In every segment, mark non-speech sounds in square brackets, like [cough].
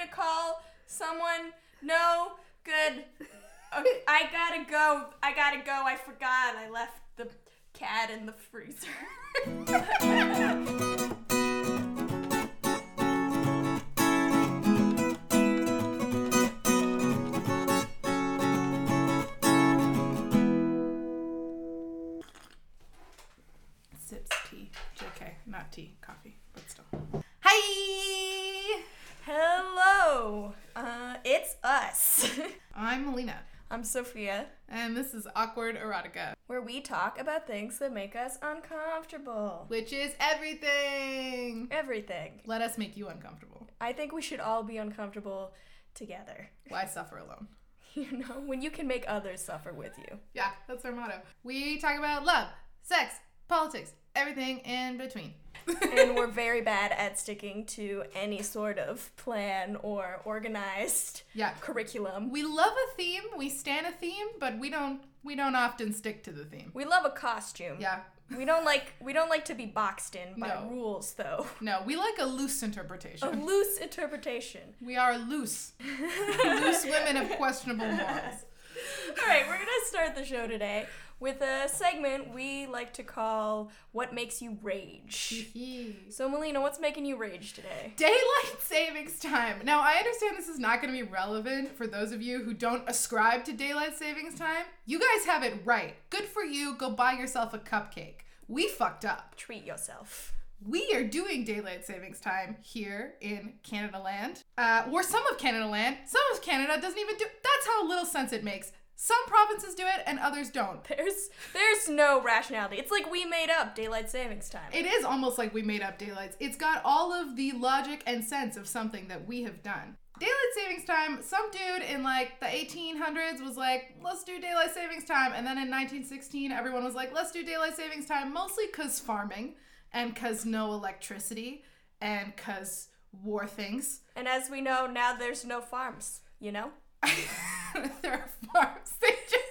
to call someone? No? Good. [laughs] Okay, I gotta go. I gotta go. I forgot. I left the cat in the freezer. [laughs] I'm Melina, I'm Sophia, and this is Awkward Erotica, where we talk about things that make us uncomfortable. which is everything. Everything. Let us make you uncomfortable. I think we should all be uncomfortable together. Why suffer alone? [laughs] You know, when you can make others suffer with you. Yeah, that's our motto. We talk about love, sex, politics, everything in between. And [laughs] we're very bad at sticking to any sort of plan or organized yeah. curriculum. We love a theme, we stand a theme, but we don't we don't often stick to the theme. We love a costume. Yeah. We don't like we don't like to be boxed in by No. rules though. No, we like a loose A interpretation. loose interpretation. We are loose. [laughs] loose women of questionable morals. All right, we're gonna start the show today with a segment we like to call "What Makes You Rage." So, Melina, what's making you rage today? Daylight savings time. Now, I understand this is not going to be relevant for those of you who don't ascribe to daylight savings time. You guys have it right. Good for you. Go buy yourself a cupcake. We fucked up. Treat yourself. We are doing daylight savings time here in Canada land, uh, or some of Canada land. Some of Canada doesn't even do. That's how little sense it makes. Some provinces do it and others don't. There's there's no rationality. It's like we made up daylight savings time. It is almost like we made up daylights. It's got all of the logic and sense of something that we have done. Daylight savings time, some dude in like the 1800s was like, let's do daylight savings time. And then in 1916, everyone was like, let's do daylight savings time, mostly because farming and because no electricity and because war things. And as we know, now there's no farms, you know? [laughs] [laughs] there are farms. They just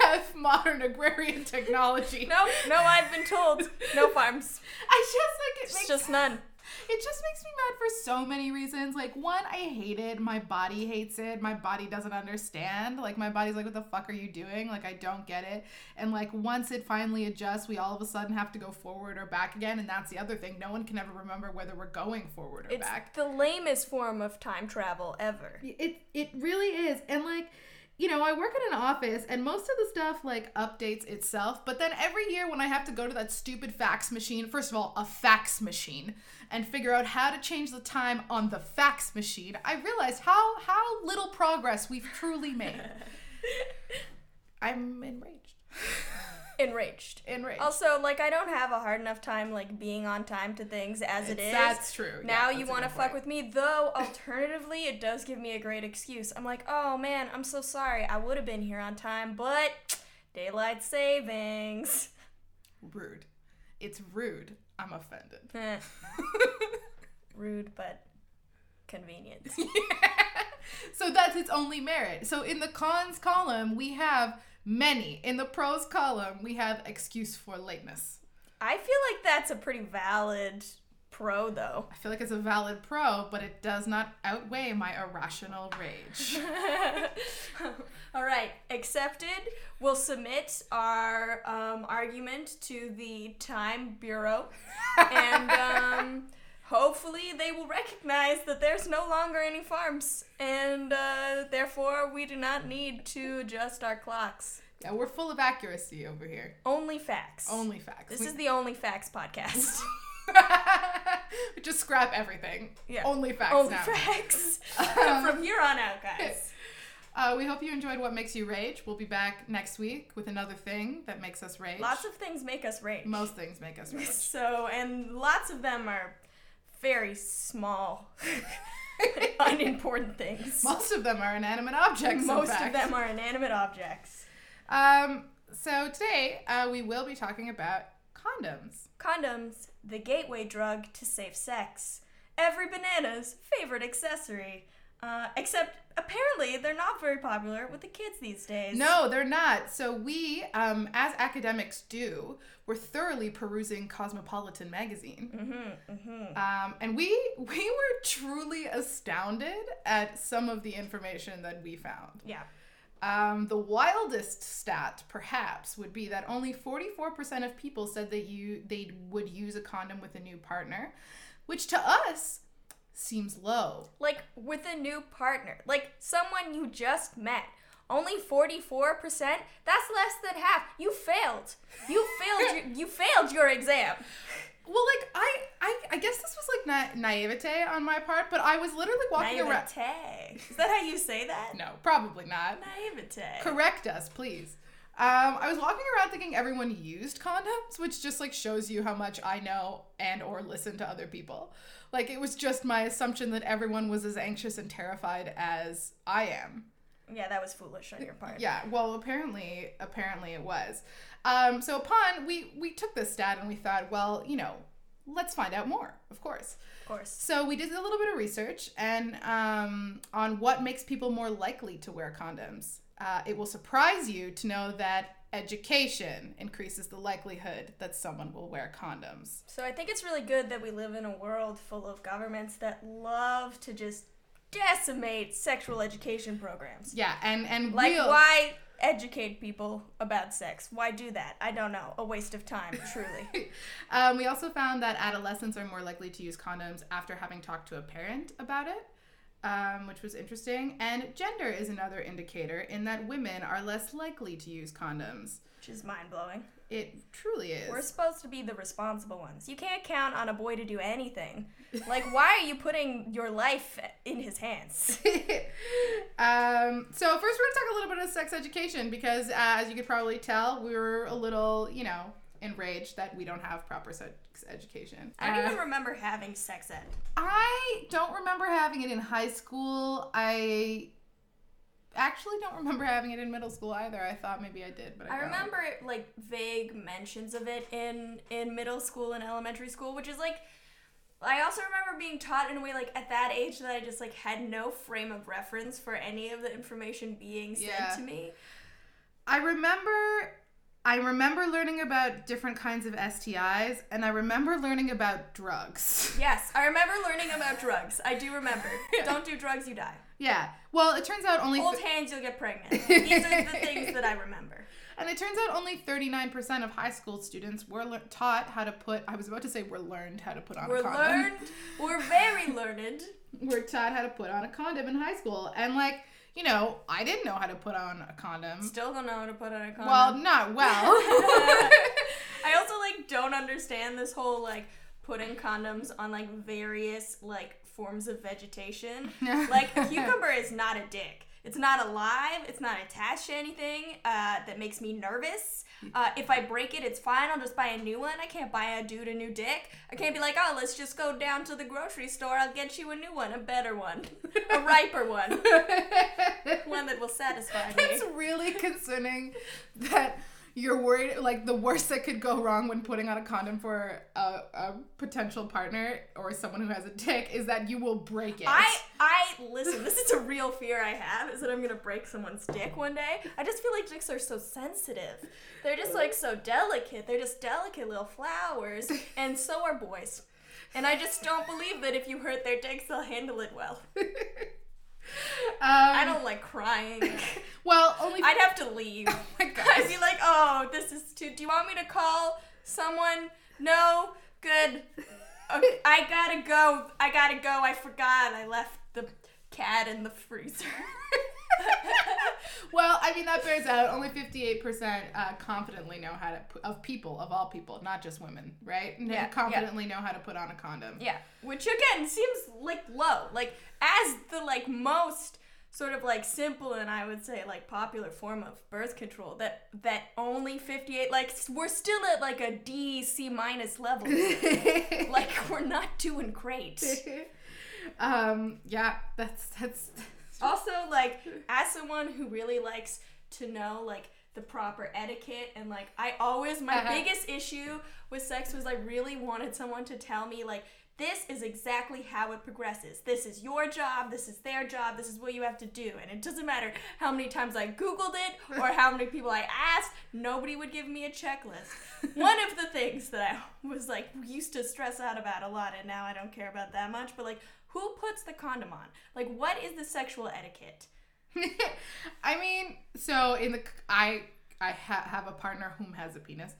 have modern agrarian technology. No, no, I've been told. No [laughs] farms. I just like it It's makes just none. It just makes me mad for so many reasons. Like, one, I hate it. My body hates it. My body doesn't understand. Like, my body's like, what the fuck are you doing? Like, I don't get it. And, like, once it finally adjusts, we all of a sudden have to go forward or back again. And that's the other thing. No one can ever remember whether we're going forward or It's back. the lamest form of time travel ever. It, it really is. And, like, you know, I work in an office and most of the stuff like updates itself, but then every year when I have to go to that stupid fax machine, first of all, a fax machine, and figure out how to change the time on the fax machine, I realize how how little progress we've truly made. [laughs] I'm enraged. [laughs] Enraged. Enraged. Also, like I don't have a hard enough time like being on time to things as it It's- is. That's true. now Yeah, you want to fuck with me, though. Alternatively, it does give me a great excuse. I'm like, oh man, I'm so sorry. I would have been here on time, but daylight savings. rude. It's rude. I'm offended. Eh, [laughs] rude, but convenient. [laughs] so that's its only merit. So in the cons column, we have many. In the pros column, we have excuse for lateness. I feel like that's a pretty valid pro, though. I feel like it's a valid pro, but it does not outweigh my irrational rage. [laughs] All right, accepted. We'll submit our um, argument to the Time Bureau, [laughs] and um, hopefully they will recognize that there's no longer any farms, and uh, therefore we do not need to adjust our clocks. yeah, we're full of accuracy over here. Only facts. Only facts. This We- is the Only Facts podcast. [laughs] just scrap everything. Yeah. Only facts Only now. facts. Um, [laughs] [laughs] From here on out, guys. Uh, we hope you enjoyed what makes you rage. We'll be back next week with another thing that makes us rage. Lots of things make us rage. most things make us rage. So, and lots of them are very small, [laughs] unimportant things. Most of them are inanimate objects. Most of them are inanimate objects. Um, so today uh, we will be talking about condoms. Condoms, the gateway drug to safe sex. Every banana's favorite accessory. Uh, except apparently they're not very popular with the kids these days. No, they're not. So we, um, as academics do, we're thoroughly perusing Cosmopolitan magazine, Mm-hmm. Mm-hmm. um, and we [laughs] we were truly astounded at some of the information that we found. Yeah. Um, the wildest stat, perhaps, would be that only 44% of people said that you they would use a condom with a new partner, which to us seems low. Like with a new partner, like someone you just met. Only 44%? That's less than half. You failed. You [laughs] failed your, you failed your exam. Well, like I, I, I guess this was like na- naivete on my part, but I was literally walking around. Naivete. Is that how you say that? No, probably not. Naivete. Correct us, please. Um, I was walking around thinking everyone used condoms, which just like shows you how much I know and or listen to other people. Like it was just my assumption that everyone was as anxious and terrified as I am. Yeah, that was foolish on your part. Yeah, well, apparently, apparently it was. Um, so upon we we took this stat and we thought, well, you know, let's find out more. Of course. Of course. So we did a little bit of research and um, on what makes people more likely to wear condoms. Uh, it will surprise you to know that education increases the likelihood that someone will wear condoms. So I think it's really good that we live in a world full of governments that love to just decimate sexual education programs. Yeah, and and Like, real, why educate people about sex? Why do that? I don't know. A waste of time, truly. [laughs] um, we also found that adolescents are more likely to use condoms after having talked to a parent about it, um, which was interesting. And gender is another indicator in that women are less likely to use condoms. Which is mind blowing. It truly is. We're supposed to be the responsible ones. You can't count on a boy to do anything. Like, why are you putting your life in his hands? [laughs] um, so first we're gonna talk a little bit of sex education because uh, as you could probably tell, we were a little, you know, enraged that we don't have proper sex education. I don't Uh, even remember having sex ed. I don't remember having it in high school. I actually don't remember having it in middle school either. I thought maybe I did, but I, I don't. remember like vague mentions of it in in middle school and elementary school, which is like I also remember being taught in a way like at that age that I just like had no frame of reference for any of the information being said Yeah. to me. I remember I remember learning about different kinds of STIs and I remember learning about drugs. [laughs] Yes, I remember learning about drugs. I do remember. [laughs] Don't do drugs, you die. yeah. Well, it turns out only Hold hands, you'll get pregnant. [laughs] These are the things that I remember. and it turns out only 39% of high school students were lear- taught how to put I was about to say were learned how to put on a We're condom. learned. We're very learned. We're taught how to put on a condom in high school. And like, you know, I didn't know how to put on a condom. Still don't know how to put on a condom. Well, not well. [laughs] [laughs] I also like don't understand this whole like putting condoms on like various like forms of vegetation. [laughs] Like a cucumber is not a dick. It's not alive. It's not attached to anything uh, that makes me nervous. Uh, if I break it, it's fine. I'll just buy a new one. I can't buy a dude a new dick. I can't be like, oh, let's just go down to the grocery store. I'll get you a new one, a better one, a [laughs] riper one, [laughs] one that will satisfy me. It's really concerning that you're worried, like, the worst that could go wrong when putting on a condom for a, a potential partner or someone who has a dick is that you will break it. I I listen. This is a real fear I have is that I'm gonna break someone's dick one day. I just feel like dicks are so sensitive. They're just like so delicate. They're just delicate little flowers, and so are boys. And I just don't believe that if you hurt their dicks, they'll handle it well. [laughs] Um, I don't like crying. [laughs] Well, only. I'd have to leave. my God. [laughs] I'd be like, oh, this is too. Do you want me to call someone? No. Good. Okay, I gotta go. I gotta go. I forgot. I left the cat in the freezer. [laughs] I mean that bears out. Only fifty-eight percent uh, confidently know how to put, of people of all people, not just women, right? Yeah, confidently know how to put on a condom. Yeah, which again seems like low. Like as the like most sort of like simple and I would say like popular form of birth control that that only 58 like we're still at like a D C minus level. [laughs] like we're not doing great. [laughs] um. Yeah. That's that's. Also like as someone who really likes to know like the proper etiquette and like I always my Uh-huh. biggest issue with sex was I really wanted someone to tell me like this is exactly how it progresses. This is your job, this is their job, this is what you have to do. And it doesn't matter how many times I Googled it or how many people I asked, nobody would give me a checklist. One of the things that I was like used to stress out about a lot and now I don't care about that much, but like who puts the condom on? Like what is the sexual etiquette? [laughs] I mean, so in the I I ha- have a partner whom has a penis.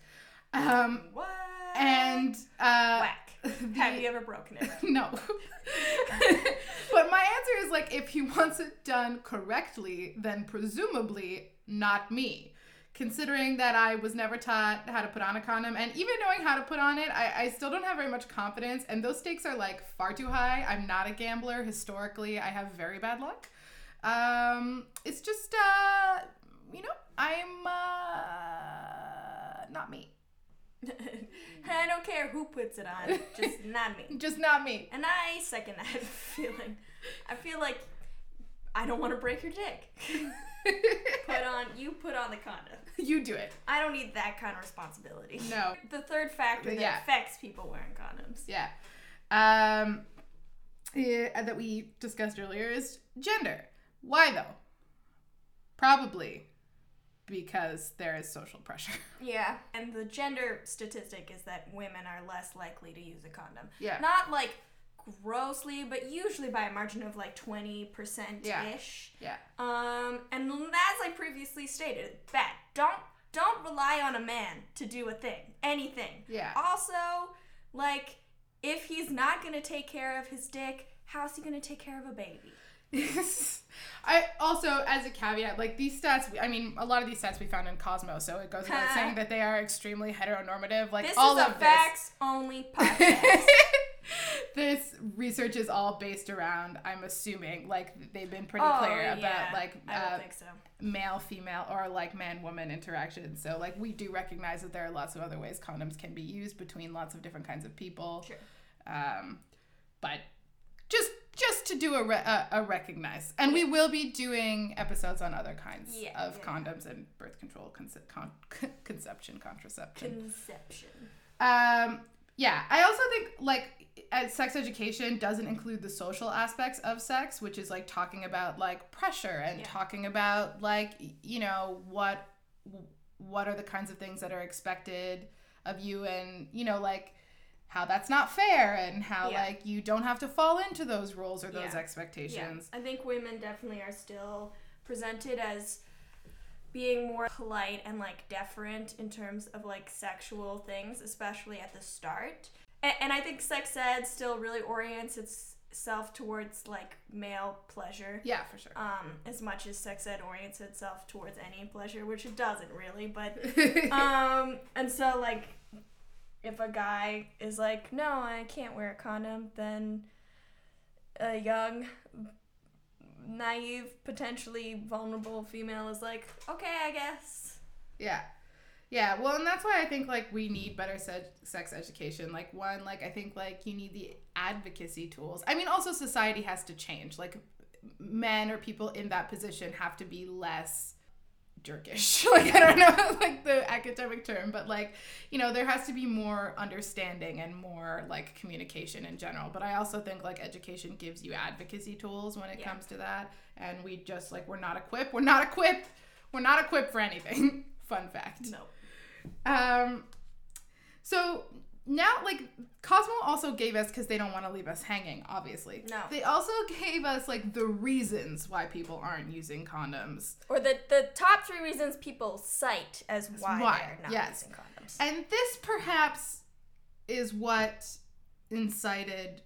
Um What? and uh whack. [laughs] Have you ever broken it? [laughs] no. but my answer is like if he wants it done correctly, then presumably not me. Considering that I was never taught how to put on a condom, and even knowing how to put on it, I, I still don't have very much confidence, and those stakes are like far too high. I'm not a gambler. Historically, I have very bad luck. Um, it's just, uh, you know, I'm uh, not me. [laughs] I don't care who puts it on, just [laughs] not me. Just not me. And I second that [laughs] feeling. I feel like I don't want to break your dick. Put on you put on the condom. [laughs] you do it. I don't need that kind of responsibility. No. The third factor that Yeah. affects people wearing condoms. Yeah. Um, yeah, that we discussed earlier is gender. Why though? Probably because there is social pressure. [laughs] Yeah. And the gender statistic is that women are less likely to use a condom. Yeah. Not like grossly, but usually by a margin of like 20% ish. Yeah. yeah. Um, and as I previously stated, bad. Don't don't rely on a man to do a thing, anything. Yeah. Also, like, if he's not gonna take care of his dick, how's he gonna take care of a baby? [laughs] I also, as a caveat, like these stats, I mean, a lot of these stats we found in Cosmo, so it goes without [laughs] saying that they are extremely heteronormative. Like This all is a of facts only [laughs] podcast. [laughs] this research is all based around, I'm assuming, like they've been pretty oh, clear yeah. about like uh, so. male female or like man woman interaction so like we do recognize that there are lots of other ways condoms can be used between lots of different kinds of people Sure. um but just just to do a, re- a, a recognize and we will be doing episodes on other kinds Yeah, of yeah, condoms and birth control con- conception contraception Conception. um, yeah, I also think like Uh, sex education doesn't include the social aspects of sex, which is like talking about like pressure and Yeah. talking about like you know what what are the kinds of things that are expected of you and you know like how that's not fair and how Yeah. like you don't have to fall into those roles or those Yeah. expectations. I think women definitely are still presented as being more polite and like deferent in terms of like sexual things, especially at the start. And, and I think sex ed still really orients itself towards like male pleasure. Yeah, for sure. Um, as much as sex ed orients itself towards any pleasure, which it doesn't really, but [laughs] um, and so like, if a guy is like, no, I can't wear a condom, then a young, naive, potentially vulnerable female is like, okay, I guess. Yeah. Yeah, well, and that's why I think like we need better se- sex education. Like one, like I think like you need the advocacy tools. I mean, also society has to change. Like men or people in that position have to be less jerkish. [laughs] like I don't know [laughs] like the academic term, but like you know there has to be more understanding and more like communication in general. But I also think like education gives you advocacy tools when it Yeah. comes to that, and we just like we're not equipped. We're not equipped. We're not equipped for anything. [laughs] Fun fact. No. Um, so now, like Cosmo also gave us because they don't want to leave us hanging. Obviously, No. They also gave us like the reasons why people aren't using condoms, Or the the top three reasons people cite as why, why, they're not yes. using condoms. and this perhaps is what incited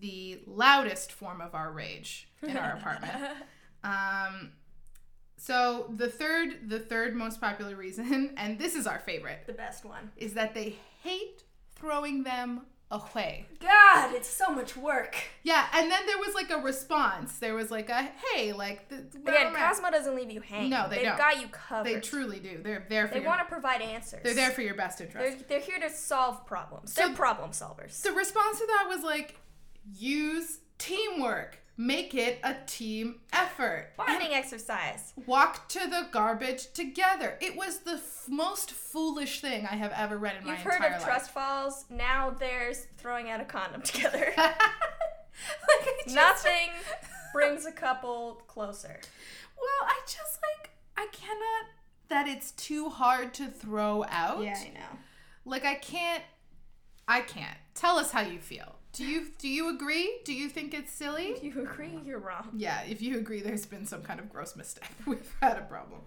the loudest form of our rage in our [laughs] apartment. Um, so the third, the third most popular reason, [laughs] and this is our favorite, the best one. is that they hate throwing them away. God, it's so much work. Yeah, and then there was like a response. There was like a hey, like the, Again, Cosmo doesn't leave you hanging. No, they They've don't. got you covered. They truly do. They're there for They your, want to provide answers. they're there for your best interest. They're, they're here to solve problems. So- they're problem solvers. the response to that was like use teamwork. Make it a team effort. Bonding exercise. Walk to the garbage together. It was the f- most foolish thing I have ever read in my entire life. You've heard of trust falls. Now there's throwing out a condom together. [laughs] like, Nothing brings a couple closer. Well, I just like I cannot that it's too hard to throw out. Yeah, I know. Like I can't I can't. Tell us how you feel. Do you do you agree? Do you think it's silly? If you agree, you're wrong. Yeah, if you agree there's been some kind of gross misstep. [laughs] We've had a problem.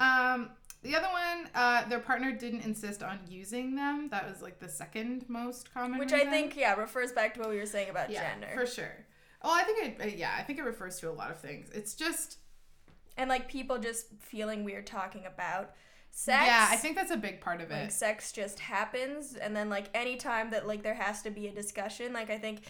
Um the other one, uh, their partner didn't insist on using them. That was like the second most common. Which I think, yeah, refers back to what we were saying about yeah, gender. for sure. Oh, I think it. uh, Yeah, I think it refers to a lot of things. It's just. and like people just feeling weird talking about sex. Yeah, I think that's a big part of it. like sex just happens and then like anytime that like there has to be a discussion like i think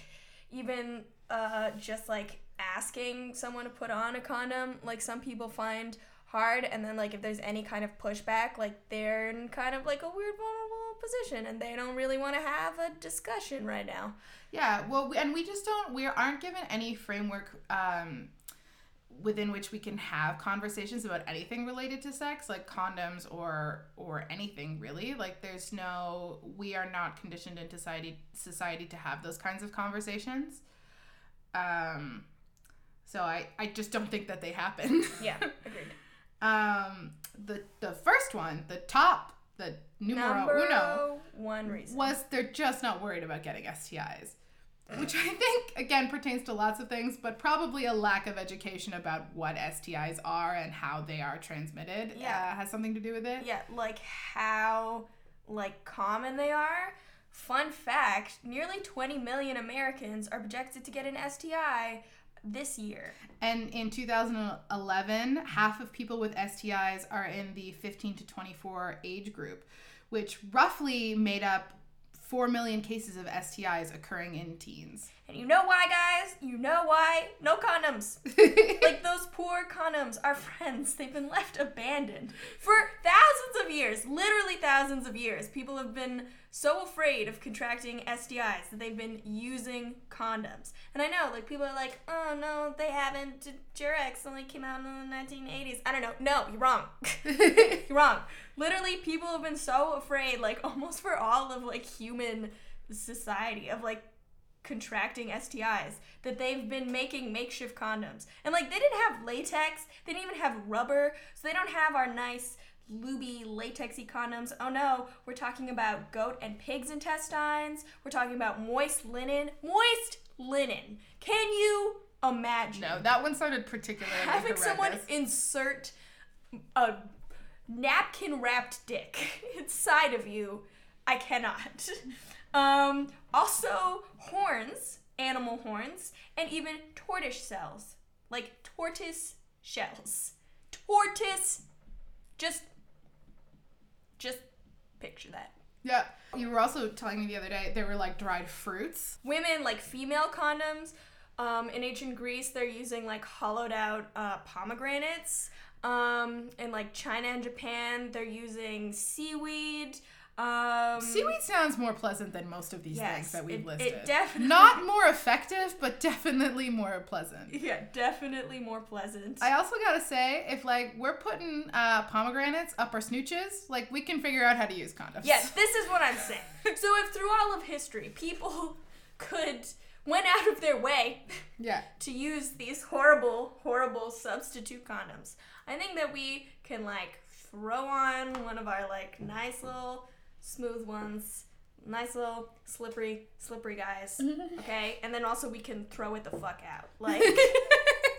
even uh just like asking someone to put on a condom like some people find hard and then like if there's any kind of pushback like they're in kind of like a weird vulnerable position and they don't really want to have a discussion right now Yeah, well, we, and we just don't. We aren't given any framework um, within which we can have conversations about anything related to sex, like condoms or or anything really. Like, there's no. We are not conditioned in society society to have those kinds of conversations. Um, so I I just don't think that they happen. [laughs] yeah agreed um, the the first one, the top, the numero number uno. one reason was they're just not worried about getting STIs. Which I think, again, pertains to lots of things, but probably a lack of education about what STIs are and how they are transmitted Yeah. uh, has something to do with it. yeah like how like common they are fun fact nearly 20 million americans are projected to get an sti this year And in 2011, half of people with STIs are in the 15 to 24 age group, which roughly made up 4 million cases of STIs occurring in teens. and you know why guys? You know why? No condoms. [laughs] Like those poor condoms. Are friends they've been left abandoned for thousands of years literally thousands of years. People have been so afraid of contracting stis that they've been using condoms. And i know like people are like oh no they haven't. Durex only came out in the 1980s i don't know. No you're wrong. [laughs] You're wrong. Literally people have been so afraid like [laughs] almost for all of like human society of like contracting STIs that they've been making makeshift condoms. And like they didn't have latex, they didn't even have rubber, so they don't have our nice looby latexy condoms. Oh no, we're talking about goat and pig's intestines. We're talking about moist linen. Moist linen. Can you imagine no, that one sounded particularly having someone insert a napkin wrapped dick [laughs] inside of you? I cannot. [laughs] Um, also, horns, animal horns, and even tortoise shells. Like tortoise shells. Tortoise. Just. Just picture that. Yeah. You were also telling me the other day they were like dried fruits. Women, like female condoms, um, in ancient Greece, they're using like hollowed out uh, pomegranates. Um, in like China and Japan, they're using seaweed. Um, Seaweed sounds more pleasant than most of these yes, things that we've it- listed. It definitely Not more effective, but definitely more pleasant. [laughs] Yeah, definitely more pleasant. I also gotta say, if like we're putting uh, pomegranates up our snooches, like we can figure out how to use condoms. yes, [laughs] this is what I'm saying. so if through all of history people could went out of their way [laughs] Yeah. to use these horrible, horrible substitute condoms, I think that we can like throw on one of our like nice little smooth ones. Nice little slippery, slippery guys. [laughs] Okay? And then also we can throw it the fuck out. [laughs] Like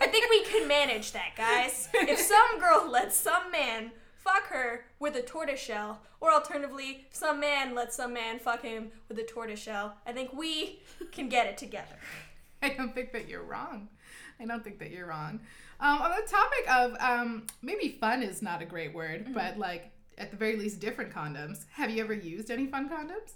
I think we can manage that, guys. If some girl lets some man fuck her with a tortoiseshell, or alternatively, some man lets some man fuck him with a tortoiseshell, I think we can get it together. [laughs] I don't think that you're wrong. I don't think that you're wrong. Um, on the topic of um, maybe fun is not a great word, Mm-hmm. but like at the very least different condoms. Have you ever used any fun condoms?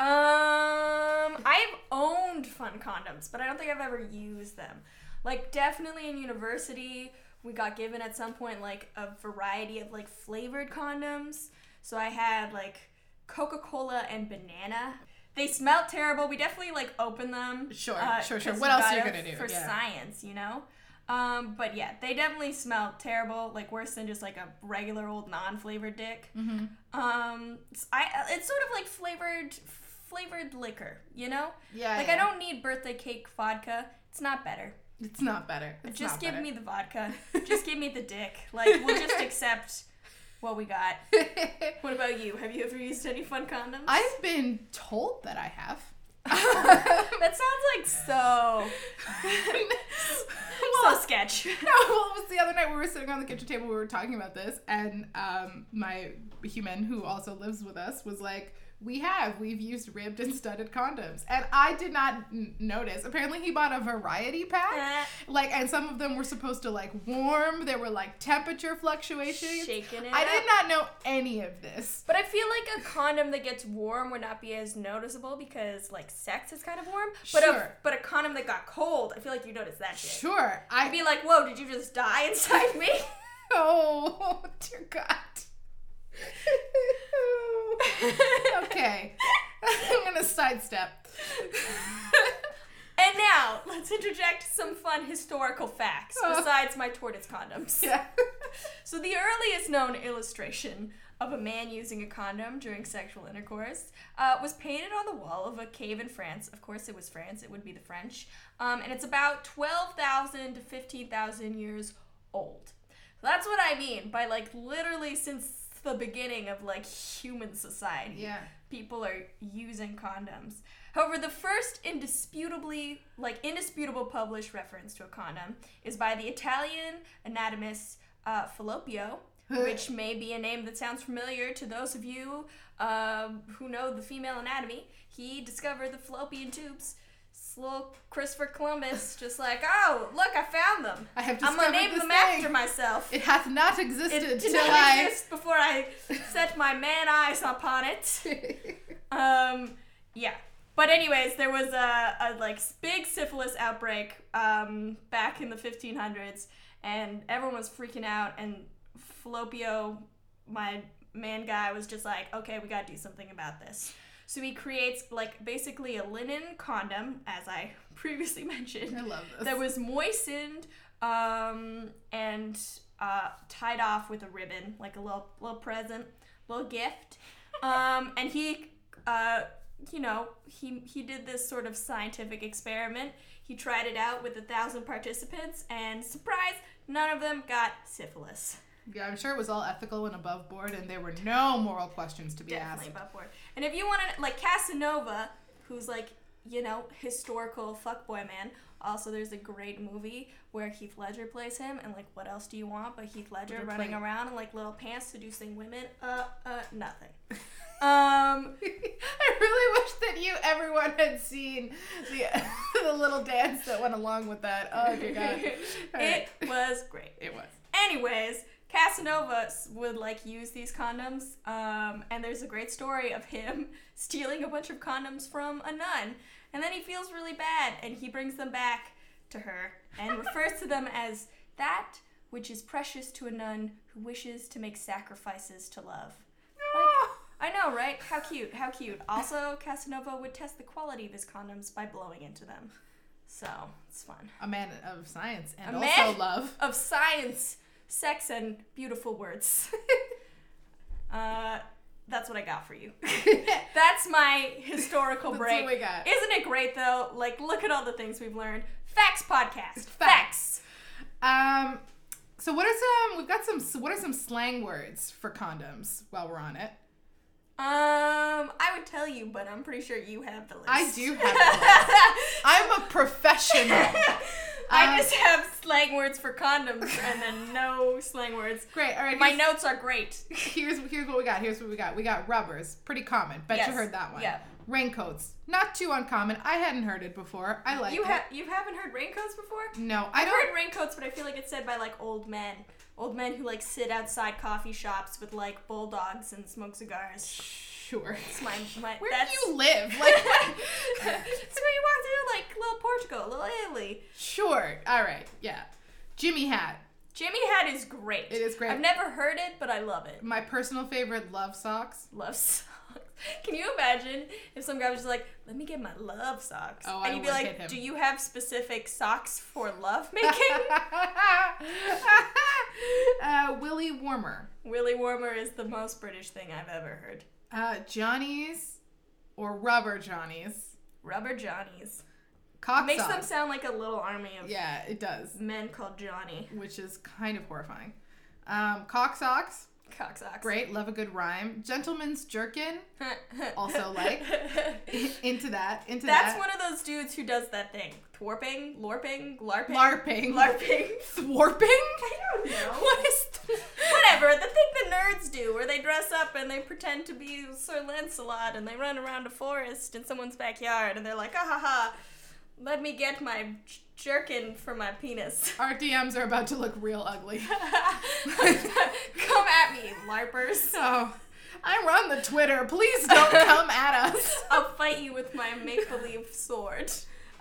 Um, I've owned fun condoms, but I don't think I've ever used them. Like, definitely in university, we got given at some point like a variety of like flavored condoms. So I had like Coca Cola and banana. they smelled terrible. We definitely like opened them. Sure, uh, sure, sure. What else are you gonna do? for Yeah. science? You know. Um, but yeah, they definitely smelled terrible, like worse than just like a regular old non-flavored dick. Mm-hmm. Um, I it's sort of like flavored flavored liquor, you know? Yeah. Like I don't need birthday cake vodka. It's not better. It's not better. It's just not give better. me the vodka. [laughs] just give me the dick. Like we'll just accept what we got. [laughs] What about you? Have you ever used any fun condoms? I've been told that I have. That sounds like so [laughs] well, so sketch. [laughs] no, well, it was the other night we were sitting on the kitchen table, we were talking about this, and um, my human who also lives with us was like, "We have, we've used ribbed and studded condoms," and I did not n- notice. Apparently, he bought a variety pack, like, and some of them were supposed to like warm. There were like temperature fluctuations. Shaking it. I up. did not know any of this. But I feel like a condom that gets warm would not be as noticeable because like sex is kind of warm. But a Sure. but a condom that got cold, I feel like you notice that shit. Sure, I'd be like, whoa, did you just die inside me? [laughs] Oh, [laughs] dear God. [laughs] okay. I'm gonna sidestep. [laughs] and now let's interject some fun historical facts Oh. besides my tortoise condoms. yeah. [laughs] So the earliest known illustration of a man using a condom during sexual intercourse uh, was painted on the wall of a cave in France. Of course, it was France. It would be the French, um, and it's about twelve thousand to fifteen thousand years old. So that's what I mean by like literally since the beginning of like human society Yeah. people are using condoms. However, the first indisputably, like indisputable published reference to a condom is by the Italian anatomist uh, Falloppio, [laughs] which may be a name that sounds familiar to those of you um, who know the female anatomy. He discovered the fallopian tubes. It's little Christopher Columbus, just like, oh, look, I found them. I have I'm discovered gonna name them thing. after myself. It hath not existed It did till not I. exist before I set my man eyes upon it. [laughs] Um, yeah. But anyways, there was a, a like big syphilis outbreak um, back in the 1500s, and everyone was freaking out. And Falloppio, my man guy, was just like, "Okay, we gotta do something about this." So he creates like basically a linen condom, as I [laughs] previously mentioned, I love this. that was moistened um, and uh, tied off with a ribbon, like a little little present, little gift. [laughs] Um, and he, uh, you know, he he did this sort of scientific experiment. He tried it out with a thousand participants, and surprise, none of them got syphilis. yeah, I'm sure it was all ethical and above board, and there were no moral questions to be Definitely asked. above board. And if you want to, like Casanova, who's like, you know, historical fuckboy man. Also, there's a great movie where Heath Ledger plays him, and like, what else do you want but Heath Ledger running playing- around in like little pants seducing women? Uh, uh, nothing. [laughs] um, [laughs] I really wish that you, everyone, had seen the [laughs] the little dance that went along with that. Oh dear God! Right. it was great. It was. Anyways, Casanova would like use these condoms, um, and there's a great story of him [laughs] stealing a bunch of condoms from a nun, and then he feels really bad, and he brings them back to her and [laughs] refers to them as that which is precious to a nun who wishes to make sacrifices to love. I know, right? How cute, how cute. Also, Casanova would test the quality of his condoms by blowing into them. So, it's fun. A man of science and A also man- love. of science, sex, and beautiful words. [laughs] uh, that's what I got for you. [laughs] That's my historical That's break. what we got. Isn't it great though? Like, look at all the things we've learned. Facts podcast. Facts. Um, so what are some? We've got some. What are some slang words for condoms? While we're on it, Um, I would tell you, but I'm pretty sure you have the list. I do have. The list. I'm a [laughs] professional. I Um, just have slang words for condoms and then [laughs] no slang words. Great. All right. My notes are great. [laughs] here's here's what we got. Here's what we got. We got rubbers, pretty common. Bet Yes. you heard that one. Yeah. Raincoats, not too uncommon. I hadn't heard it before. I like you it. you haven't heard raincoats before? no, I I've don't. heard raincoats, but I feel like it's said by like old men. Old men who like sit outside coffee shops with like bulldogs and smoke cigars. Sure. It's my my. Where that's, do you live? Like, [laughs] It's where you walk through like little Portugal, little Italy. sure. All right. Yeah. Jimmy hat. Jimmy Hat is great. It is great. I've never heard it, but I love it. My personal favorite, love socks. Love socks. [laughs] Can you imagine if some guy was just like, "Let me get my love socks," Oh, and you'd be like, "Do you have specific socks for love making?" [laughs] [laughs] uh, Willie Warmer. Willie Warmer is the most British thing I've ever heard. Uh, Johnny's or Rubber Johnny's. Rubber Johnnies Cock makes socks. them sound like a little army of Yeah, it does, men called Johnny. which is kind of horrifying. Um, cock socks. Cock socks. Great, love a good rhyme. Gentleman's jerkin. [laughs] Also like. [laughs] into that. Into that. That's that. one of those dudes who does that thing. Twerping, lorping, larping. LARPing. LARPing. [laughs] Thwarping? I don't know. What is th- Whatever, the thing the nerds do, where they dress up and they pretend to be Sir Lancelot and they run around a forest in someone's backyard and they're like, ah ha ha, let me get my jerkin for my penis. [laughs] Our DMs are about to look real ugly. [laughs] Come at me, LARPers. [laughs] Oh, I run the Twitter. Please don't come at us. I'll fight you with my make believe sword.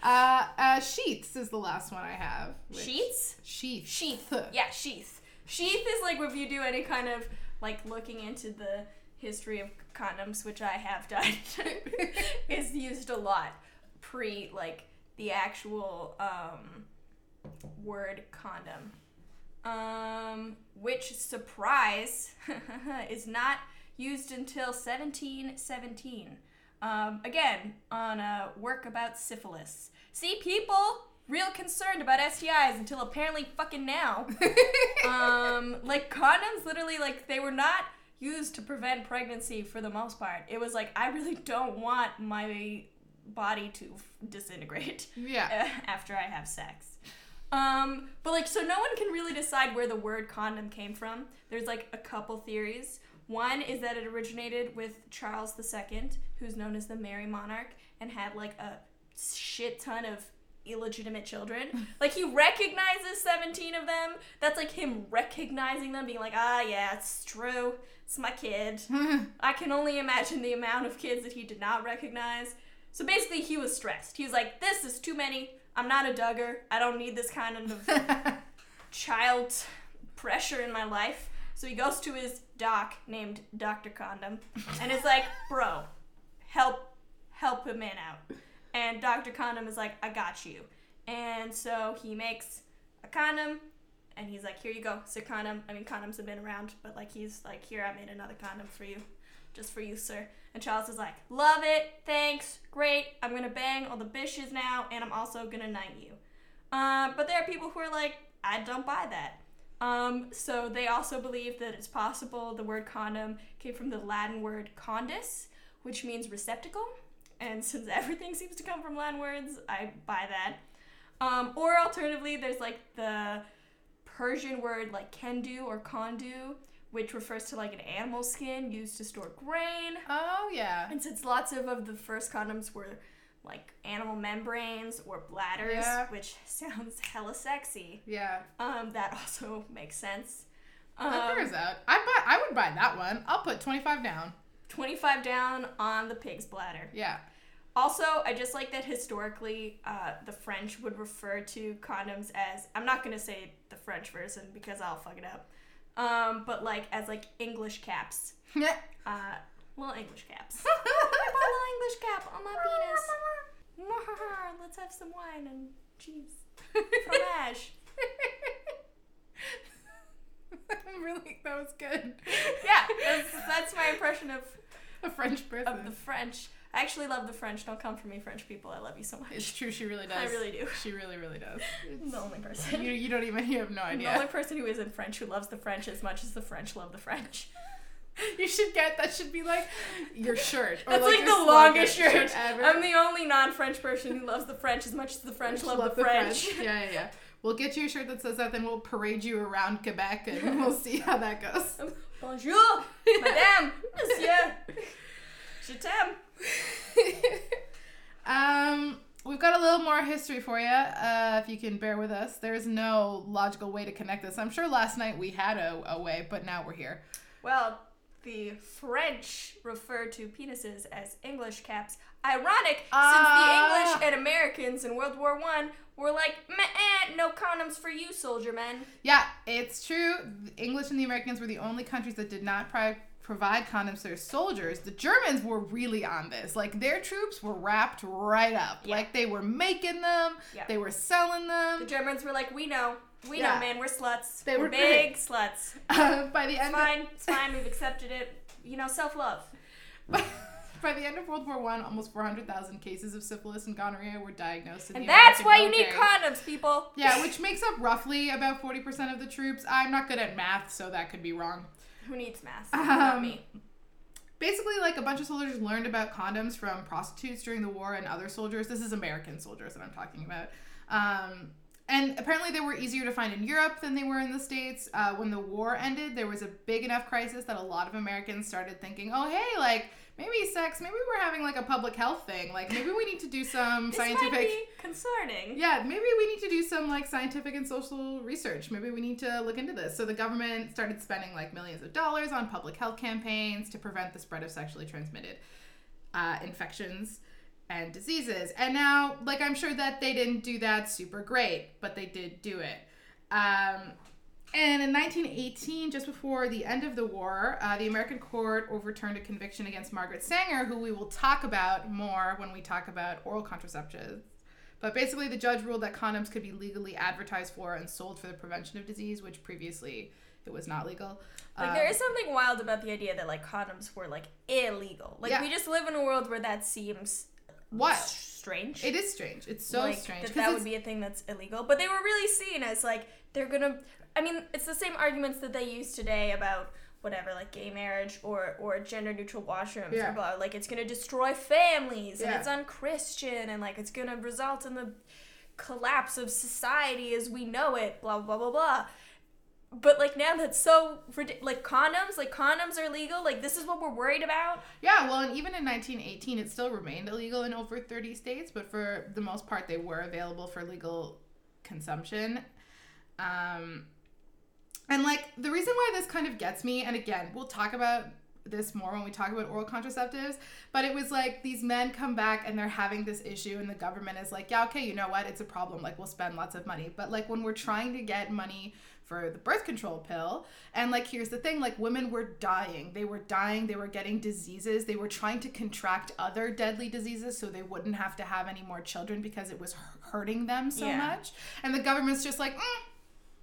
Uh, uh, sheets is the last one I have. which- Sheets? Sheath. Sheath. Yeah, sheath. Sheath is like if you do any kind of like looking into the history of condoms, which I have done, is used a lot pre like the actual um, word condom. Um, which surprise [laughs] is not used until 1717. Um, again, on a work about syphilis. See, people real concerned about STIs until apparently fucking now. [laughs] um, like condoms, literally, like they were not used to prevent pregnancy for the most part. It was like I really don't want my body to f- disintegrate [laughs] Yeah. [laughs] after I have sex. Um, but like, so no one can really decide where the word condom came from. There's like a couple theories. One is that it originated with Charles II, who's known as the Merry Monarch, and had like a shit ton of illegitimate children. [laughs] like he recognizes 17 of them. That's like him recognizing them, being like, ah, yeah, it's true. It's my kid. I can only imagine the amount of kids that he did not recognize. So basically, he was stressed. He was like, this is too many. I'm not a Duggar. I don't need this kind of [laughs] child pressure in my life. So he goes to his doc named Dr. Condom and is like, bro, help help him man out. And Dr. Condom is like, I got you. And so he makes a condom and he's like, here you go, it's a condom. I mean, condoms have been around, but like, he's like, here, I made another condom for you, just for you, sir. And Charles is like, love it, thanks, great. I'm gonna bang all the bitches now, and I'm also gonna knight you. Uh, but there are people who are like, I don't buy that. Um, so they also believe that it's possible the word condom came from the Latin word condus, which means receptacle. And [laughs] since everything seems to come from Latin words, I buy that. Um, or alternatively, there's like the Persian word like kendu or kondu, which refers to like an animal skin used to store grain. oh yeah. And since lots of, of the first condoms were like animal membranes or bladders, Yeah. which [laughs] sounds hella sexy, Yeah. um, that also [laughs] makes sense. That Um, bears out. I buy. I would buy that one. I'll put twenty five down. 25 down on the pig's bladder. Yeah. Also, I just like that historically, uh, the French would refer to condoms as I'm not gonna say the French version because I'll fuck it up. Um, but like as like English caps, uh, little English caps. I [laughs] put a little English cap on my penis. [laughs] Let's have some wine and cheese, [laughs] fromage. really, that was good. Yeah, that's, that's my impression of A French person. of the French. I actually love the French. Don't come for me, French people. I love you so much. It's true. She really [laughs] does. I really do. She really, really does. [laughs] I'm the only person. You, you don't even. You have no I'm the only person who isn't French who loves the French as much as the French love the French. [laughs] You should get that. Should be like your shirt. Or That's like, your the longest shirt. ever. I'm the only non-French person who loves the French as much as the French love, the, French. Yeah, yeah, yeah. We'll get you a shirt that says that, then we'll parade you around Quebec, and we'll see how that goes. Um, bonjour, madame, monsieur, t'aime. [laughs] um, we've got a little more history for you, uh, if you can bear with us. There's no logical way to connect this. I'm sure last night we had a, a way, but now we're here. Well, the French refer to penises as English caps. Ironic, Ah. since the English and Americans in World War One were like, Meh, no condoms for you, soldier men. Yeah, it's true. The English and the Americans were the only countries that did not pri- provide condoms to their soldiers, the Germans were really on this. Like their troops were wrapped right up. Yeah. Like they were making them, Yeah. they were selling them. The. Germans were like, we know. We Yeah. know, man. We're sluts. They we're were big great. sluts. [laughs] Uh, by the It's end fine. It's [laughs] fine. We've accepted it. You know, self love. of [laughs] by the end of World War One, almost 400,000 cases of syphilis and gonorrhea were diagnosed in And the that's American why you need condoms, people. Yeah, which makes up roughly about 40% of the troops. I'm not good at math, so that could be wrong. Who needs masks? Um, me. Basically, like a bunch of soldiers learned about condoms from prostitutes during the war and other soldiers. This is American soldiers that I'm talking about. Um, and apparently, they were easier to find in Europe than they were in the States. Uh, when the war ended, there was a big enough crisis that a lot of Americans started thinking, oh, hey, like maybe sex, maybe we're having like a public health thing. Like maybe we need to do some [laughs] scientific. concerning. Yeah, maybe we need to do some like scientific and social research. Maybe we need to look into this. So the government started spending like millions of dollars on public health campaigns to prevent the spread of sexually transmitted uh, infections and diseases. And now, like, I'm sure that they didn't do that super great, but they did do it. Um, and in 1918, just before the end of the war, uh, the American court overturned a conviction against Margaret Sanger, who we will talk about more when we talk about oral contraceptives. But basically, the judge ruled that condoms could be legally advertised for and sold for the prevention of disease, which previously it was not legal. Like Um, there is something wild about the idea that like condoms were like illegal. Like Yeah. we just live in a world where that seems What? strange. It is strange. It's so like, strange. That, that would be a thing that's illegal. But they were really seen as like they're gonna. I mean, it's the same arguments that they use today about whatever, like gay marriage or or gender neutral washrooms Yeah. or blah. Like it's gonna destroy families and it's unchristian and like it's gonna result in the collapse of society as we know it. Blah blah blah blah. But like now that's so like condoms, like condoms are legal. Like this is what we're worried about. Yeah, well, and even in 1918, it still remained illegal in over 30 states, but for the most part, they were available for legal consumption. Um, and like the reason why this kind of gets me, and again, we'll talk about this more when we talk about oral contraceptives, but it was like these men come back and they're having this issue, and the government is like, yeah, okay, you know what? It's a problem. Like, we'll spend lots of money. But like when we're trying to get money for the birth control pill, and like here's the thing like women were dying. They were dying, they were getting diseases, they were trying to contract other deadly diseases so they wouldn't have to have any more children because it was hurting them so Yeah. much. And the government's just like, mm,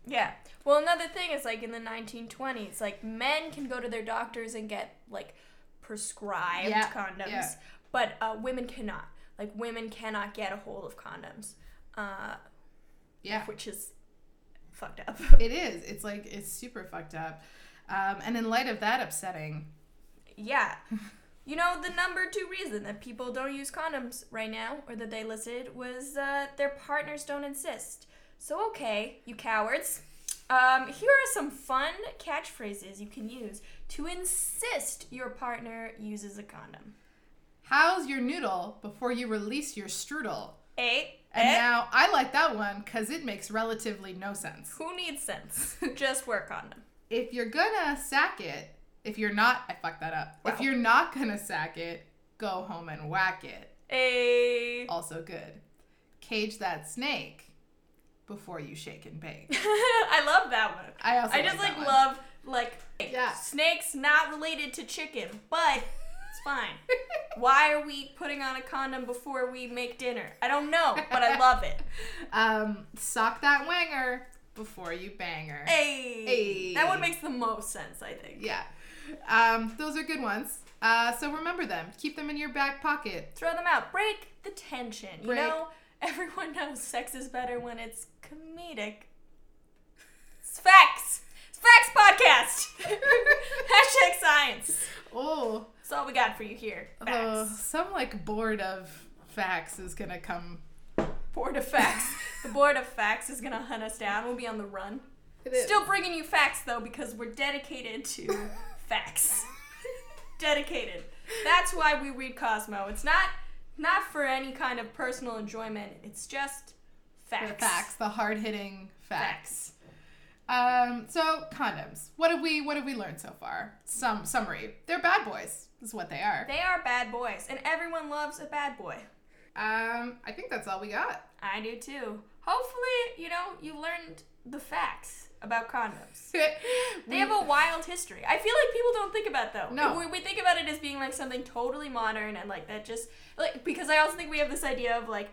Yeah. Well, another thing is like in the 1920s, like men can go to their doctors and get like prescribed Yeah, condoms, yeah. but uh, women cannot. Like women cannot get a hold of condoms, uh, yeah. which is fucked up. [laughs] It is. It's like it's super fucked up. Um, and in light of that upsetting, yeah. You know, the number two reason that people don't use condoms right now, or that they listed, was uh, their partners don't insist. So, okay, you cowards. Um, here are some fun catchphrases you can use to insist your partner uses a condom. how's your noodle before you release your strudel? A. And eh, now I like that one because it makes relatively no sense. who needs sense? [laughs] Just wear a condom. If you're gonna sack it, if you're not, I fucked that up. If you're not gonna sack it, go home and whack it. A. Also good. Cage that snake before you shake and bake. [laughs] I love that one. I also I just like, like that one. love like Yeah. snakes not related to chicken, but it's fine. [laughs] Why are we putting on a condom before we make dinner? I don't know, but I love it. [laughs] um, sock that wanger before you bang her. Hey, Hey. that one makes the most sense, I think. Yeah. Um, those are good ones. Uh, so remember them. Keep them in your back pocket. Throw them out. Break the tension. You Break- know, everyone knows sex is better when it's comedic. It's facts. It's facts podcast. [laughs] Hashtag science. Oh, That's all we got for you here. uh, Facts. some like board of facts is gonna come. board of facts. the board of facts is gonna hunt us down. We'll be on the run. Still bringing you facts though because we're dedicated to [laughs] facts. dedicated. That's why we read Cosmo. It's not not for any kind of personal enjoyment. It's just the facts. facts, the hard hitting facts. Um, so condoms. What have we what have we learned so far? Some summary. They're bad boys. Is what they are. They are bad boys, and everyone loves a bad boy. Um, I think that's all we got. I do too. Hopefully, you know, you learned the facts about condoms. [laughs] They have a wild history. I feel like people don't think about though. No. we, we think about it as being like something totally modern and like that just like because I also think we have this idea of like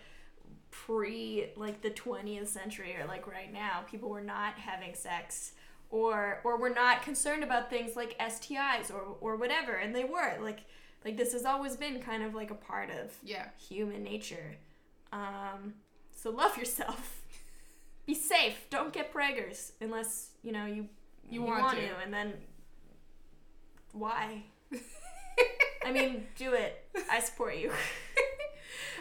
pre like the 20th century or like right now people were not having sex or or were not concerned about things like STIs or or whatever and they were like like this has always been kind of like a part of yeah. human nature. Um, so love yourself. Be safe. Don't get preggers unless you know you You want to. and then why? [laughs] I mean, do it. I support you. [laughs]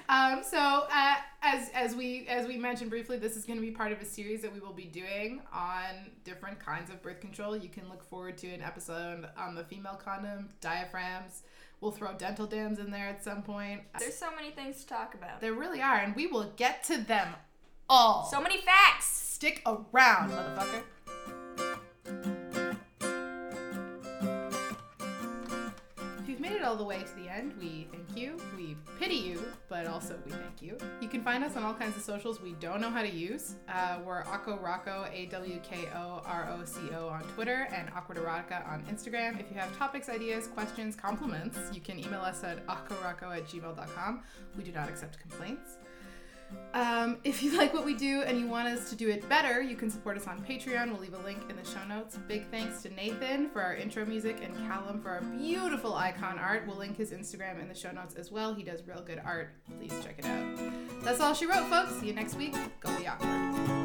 Um, so uh, as as we as we mentioned briefly, this is going to be part of a series that we will be doing on different kinds of birth control. You can look forward to an episode on the female condom, diaphragms. We'll throw dental dams in there at some point. There's so many things to talk about. There really are, and we will get to them all. So many facts. stick around, motherfucker. If you've made it all the way to the end, we thank you. We pity you, but also we thank you. You can find us on all kinds of socials we don't know how to use. Uh, we're Akko Rocco, A W K O R O C O on Twitter, and Awkward Erotica on Instagram. If you have topics, ideas, questions, compliments, you can email us at akkorocco at gmail.com. We do not accept complaints. Um, [laughs] if you like what we do and you want us to do it better, you can support us on Patreon. We'll leave a link in the show notes. Big thanks to Nathan for our intro music and Callum for our beautiful icon art. We'll link his Instagram in the show notes as well. He does real good art. Please check it out. That's all she wrote, folks. See you next week. Go be awkward.